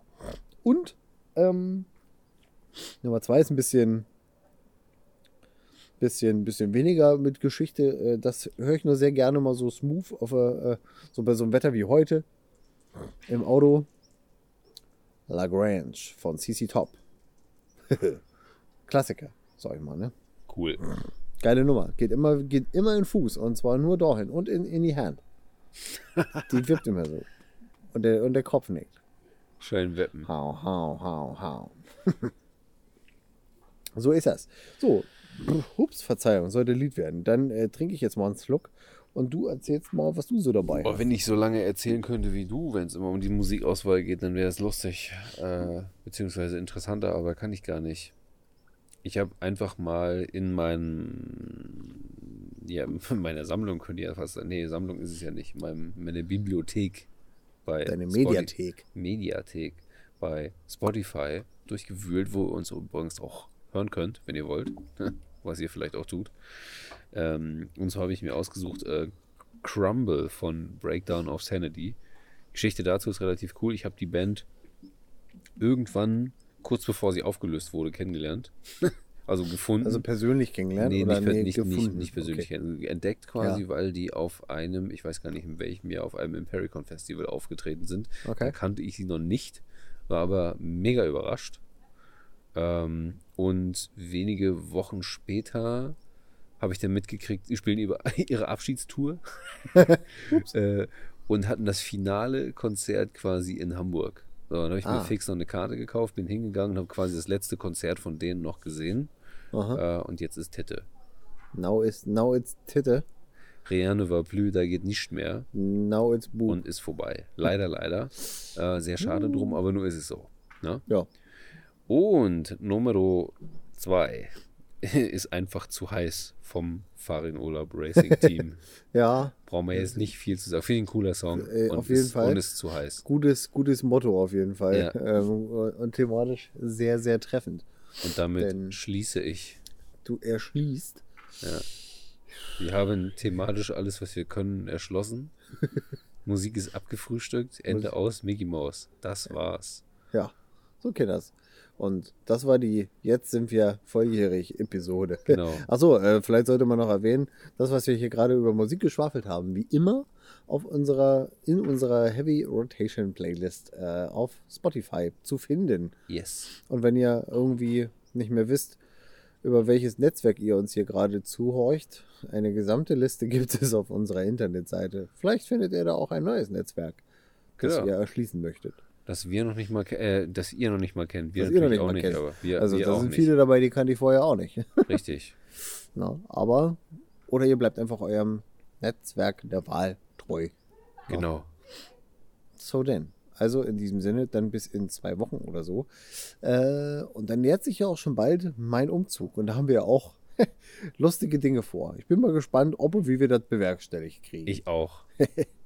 Und ähm, Nummer zwei ist ein bisschen bisschen, bisschen weniger mit Geschichte. Äh, das höre ich nur sehr gerne mal so smooth auf äh, so bei so einem Wetter wie heute im Auto. Lagrange von CC Top. Klassiker, sag ich mal, ne? Cool. Geile Nummer. Geht immer, geht immer in Fuß und zwar nur dahin und in, in die Hand. die wippt immer so. Und der, und der Kopf nickt. Schön wippen. Hau, hau, hau, hau. so ist das. So, Ups, Verzeihung, sollte Lied werden. Dann äh, trinke ich jetzt mal einen Schluck und du erzählst mal, was du so dabei Boah, hast. Wenn ich so lange erzählen könnte wie du, wenn es immer um die Musikauswahl geht, dann wäre es lustig, äh, beziehungsweise interessanter, aber kann ich gar nicht. Ich habe einfach mal in meinen, ja, in meiner Sammlung, könnte ich ja fast sagen, nee, Sammlung ist es ja nicht, in meine Bibliothek bei Deine Mediathek. Spotify, Mediathek bei Spotify durchgewühlt, wo ihr uns übrigens auch hören könnt, wenn ihr wollt. was ihr vielleicht auch tut. Ähm, und so habe ich mir ausgesucht äh, Crumble von Breakdown of Sanity. Geschichte dazu ist relativ cool. Ich habe die Band irgendwann, kurz bevor sie aufgelöst wurde, kennengelernt. also gefunden. Also persönlich kennengelernt? Nee, oder nicht, nee, nicht, nicht, nicht, persönlich okay. entdeckt quasi, ja. weil die auf einem, ich weiß gar nicht in welchem Jahr, auf einem Impericon Festival aufgetreten sind. Okay. Da kannte ich sie noch nicht, war aber mega überrascht. Ähm, und wenige Wochen später habe ich dann mitgekriegt, sie spielen über ihre Abschiedstour äh, und hatten das finale Konzert quasi in Hamburg. So, dann habe ich ah. mir fix noch eine Karte gekauft, bin hingegangen und habe quasi das letzte Konzert von denen noch gesehen. Äh, und jetzt ist Titte. Now, is, now it's Titte. Rien ne va plus, da geht nicht mehr. Now it's Boom. Und ist vorbei. Leider, leider. Äh, sehr schade drum, aber nur ist es so. Ne? Ja. Und Nummer zwei ist einfach zu heiß vom Farin Urlaub Racing Team. ja. Brauchen wir jetzt nicht viel zu sagen. Ich ein cooler Song. Äh, auf jeden ist, Fall. Und ist zu heiß. Gutes, gutes Motto auf jeden Fall. Ja. Ähm, und thematisch sehr, sehr treffend. Und damit Denn schließe ich. Du erschließt. Ja. Wir haben thematisch alles, was wir können, erschlossen. Musik ist abgefrühstückt. Ende aus, Mickey Mouse. Das war's. Ja, so geht das. Und das war die Jetzt sind wir volljährig Episode. Genau. Achso, äh, vielleicht sollte man noch erwähnen, das, was wir hier gerade über Musik geschwafelt haben, wie immer auf unserer, in unserer Heavy Rotation Playlist äh, auf Spotify zu finden. Yes. Und wenn ihr irgendwie nicht mehr wisst, über welches Netzwerk ihr uns hier gerade zuhorcht, eine gesamte Liste gibt es auf unserer Internetseite. Vielleicht findet ihr da auch ein neues Netzwerk. das Genau. ihr erschließen möchtet. Das wir noch nicht mal, äh, dass ihr noch nicht mal kennt. Wir Das ihr noch natürlich nicht auch nicht, kennt. aber wir, also wir da sind nicht. viele dabei, die kannte ich vorher auch nicht. Richtig. Na, aber, oder ihr bleibt einfach eurem Netzwerk der Wahl treu. Genau. So denn. Also in diesem Sinne, dann bis in zwei Wochen oder so. Äh, und dann nähert sich ja auch schon bald mein Umzug. Und da haben wir ja auch lustige Dinge vor. Ich bin mal gespannt, ob und wie wir das bewerkstelligt kriegen. Ich auch.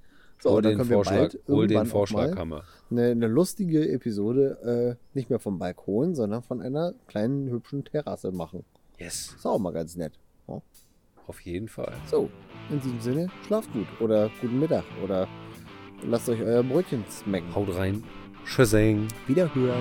so, hol den können wir Vorschlag, hol den Vorschlaghammer. eine, eine lustige Episode äh, nicht mehr vom Balkon, sondern von einer kleinen hübschen Terrasse machen. Yes. Ist auch mal ganz nett. Ja. Auf jeden Fall. So, in diesem Sinne, schlaft gut oder guten Mittag oder lasst euch euer Brötchen smacken. Haut rein. Tschüssing. Wiederhören.